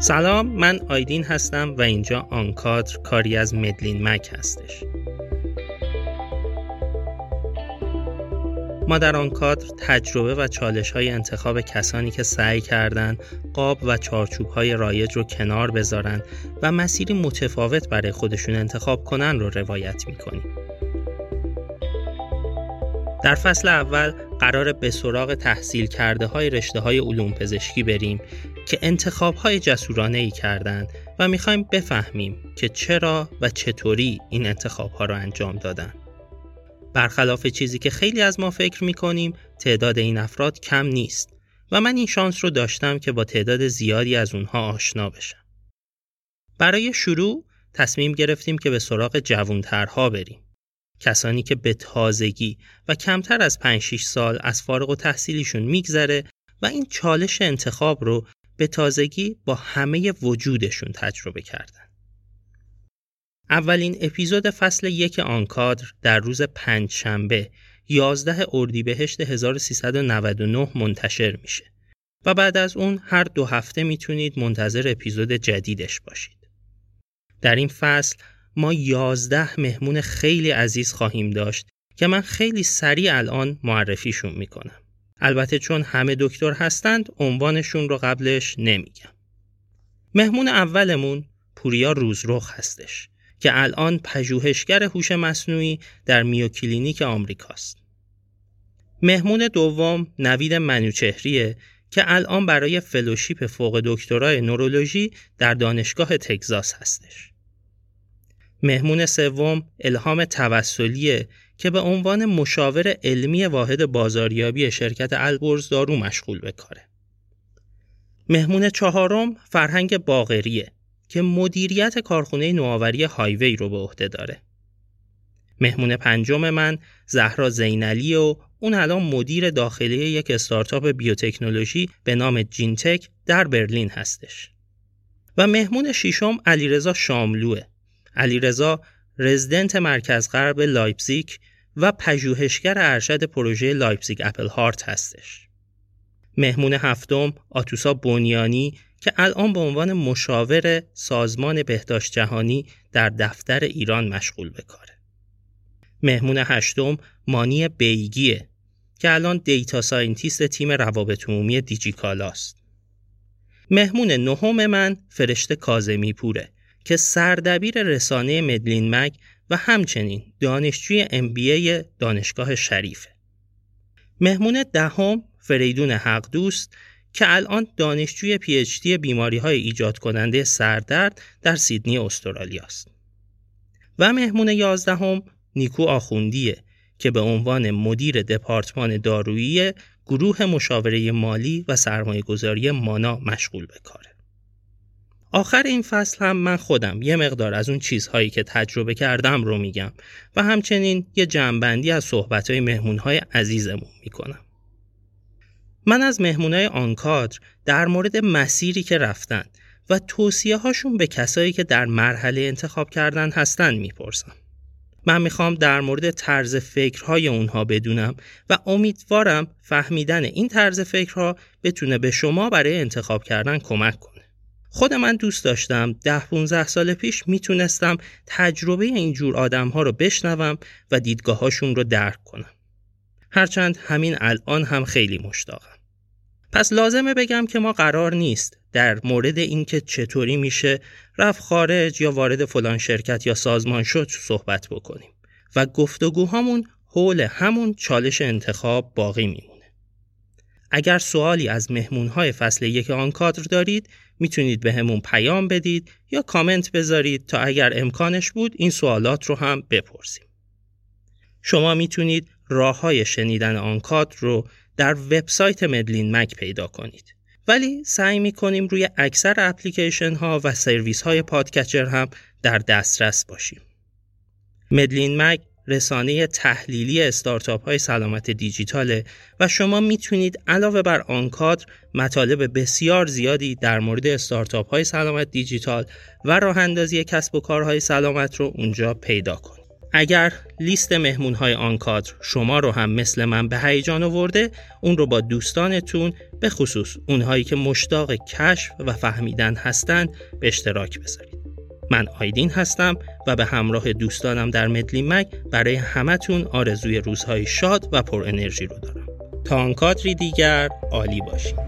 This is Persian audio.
سلام من آیدین هستم و اینجا آنکادر کاری از مدلین مک هستش ما در آن کادر تجربه و چالش های انتخاب کسانی که سعی کردند قاب و چارچوب های رایج رو کنار بذارن و مسیری متفاوت برای خودشون انتخاب کنن رو روایت می‌کنیم. در فصل اول قرار به سراغ تحصیل کرده های رشته های علوم پزشکی بریم که انتخاب های جسورانه ای کردند و می‌خوایم بفهمیم که چرا و چطوری این انتخاب ها را انجام دادن. برخلاف چیزی که خیلی از ما فکر می‌کنیم تعداد این افراد کم نیست و من این شانس رو داشتم که با تعداد زیادی از اونها آشنا بشم. برای شروع تصمیم گرفتیم که به سراغ جوانترها بریم. کسانی که به تازگی و کمتر از 5 6 سال از فارغ و تحصیلیشون میگذره و این چالش انتخاب رو به تازگی با همه وجودشون تجربه کردن. اولین اپیزود فصل یک آنکادر در روز پنج شنبه 11 اردیبهشت 1399 منتشر میشه و بعد از اون هر دو هفته می‌تونید منتظر اپیزود جدیدش باشید. در این فصل ما 11 مهمون خیلی عزیز خواهیم داشت که من خیلی سریع الان معرفیشون می‌کنم. البته چون همه دکتر هستند عنوانشون رو قبلش نمیگم. مهمون اولمون پوریا روزرخ هستش که الان پژوهشگر هوش مصنوعی در مایوکلینیک آمریکاست. مهمون دوم نوید منوچهریه که الان برای fellowship فوق دکترای نورولوژی در دانشگاه تگزاس هستش. مهمون سوم الهام توسلیه که به عنوان مشاور علمی واحد بازاریابی شرکت البرز دارو مشغول به کاره. مهمون چهارم فرهنگ باغریه که مدیریت کارخونه نوآوری هایوی رو به عهده داره. مهمون پنجم من زهرا زینلی و اون الان مدیر داخلی یک استارتاپ بیوتکنولوژی به نام جینتک در برلین هستش. و مهمون ششم علیرضا شاملوه. علیرضا رزیدنت مرکز غرب لایپزیگ و پژوهشگر ارشد پروژه لایپزیگ Apple Heart هستش. مهمون هفتم آتوسا بنیانی که الان به عنوان مشاور سازمان بهداشت جهانی در دفتر ایران مشغول به کاره. مهمون هشتم مانی بیگیه که الان data scientist تیم روابط عمومی دیجیکالاست. مهمون نهم من فرشته کازمی پوره که سردبیر رسانه مدلین مگ و همچنین دانشجوی MBA دانشگاه شریفه. مهمون دهم فریدون حق دوست که الان دانشجوی پی اچ بیماری های ایجاد کننده سردرد در سیدنی استرالیا است. و مهمون یازدهم نیکو آخوندیه که به عنوان مدیر دپارتمان دارویی گروه مشاوره مالی و سرمایه گذاری مانا مشغول به کاره. آخر این فصل هم من خودم یه مقدار از اون چیزهایی که تجربه کردم رو میگم و همچنین یه جمعبندی از صحبتهای مهمونهای عزیزمون می‌کنم. من از مهمونای آنکادر در مورد مسیری که رفتن و توصیه هاشون به کسایی که در مرحله انتخاب کردن هستن می‌پرسم. من می‌خوام در مورد طرز فکرهای اونها بدونم و امیدوارم فهمیدن این طرز فکرها بتونه به شما برای انتخاب کردن کمک کنه. خود من دوست داشتم ده 15 سال پیش می‌تونستم تجربه اینجور آدم ها رو بشنوم و دیدگاهاشون رو درک کنم. هرچند همین الان هم خیلی مشتاقم. پس لازمه بگم که ما قرار نیست در مورد اینکه چطوری میشه رفت خارج یا وارد فلان شرکت یا سازمان شد صحبت بکنیم و گفتگوهامون حول همون چالش انتخاب باقی میمونه. اگر سوالی از مهمونهای فصل یک آن کادر دارید می‌تونید بهمون پیام بدید یا کامنت بذارید تا اگر امکانش بود این سوالات رو هم بپرسیم. شما می‌تونید راه های شنیدن آن کادر رو در وبسایت مدلین مک پیدا کنید. ولی سعی می کنیم روی اکثر اپلیکیشن ها و سرویس های پادکچر هم در دسترس باشیم. مدلین مک رسانه تحلیلی استارتاپ های سلامت دیجیتاله و شما می‌تونید علاوه بر آن کادر مطالب بسیار زیادی در مورد استارتاپ های سلامت دیجیتال و راه اندازی کسب و کارهای سلامت رو اونجا پیدا کنید. اگر لیست مهمون های آن کادر شما رو هم مثل من به هیجان آورده اون رو با دوستانتون به خصوص اونهایی که مشتاق کشف و فهمیدن هستند به اشتراک بذارید من آیدین هستم و به همراه دوستانم در مدلی مک برای همتون آرزوی روزهای شاد و پر انرژی رو دارم. تا آن کادری دیگر عالی باشید.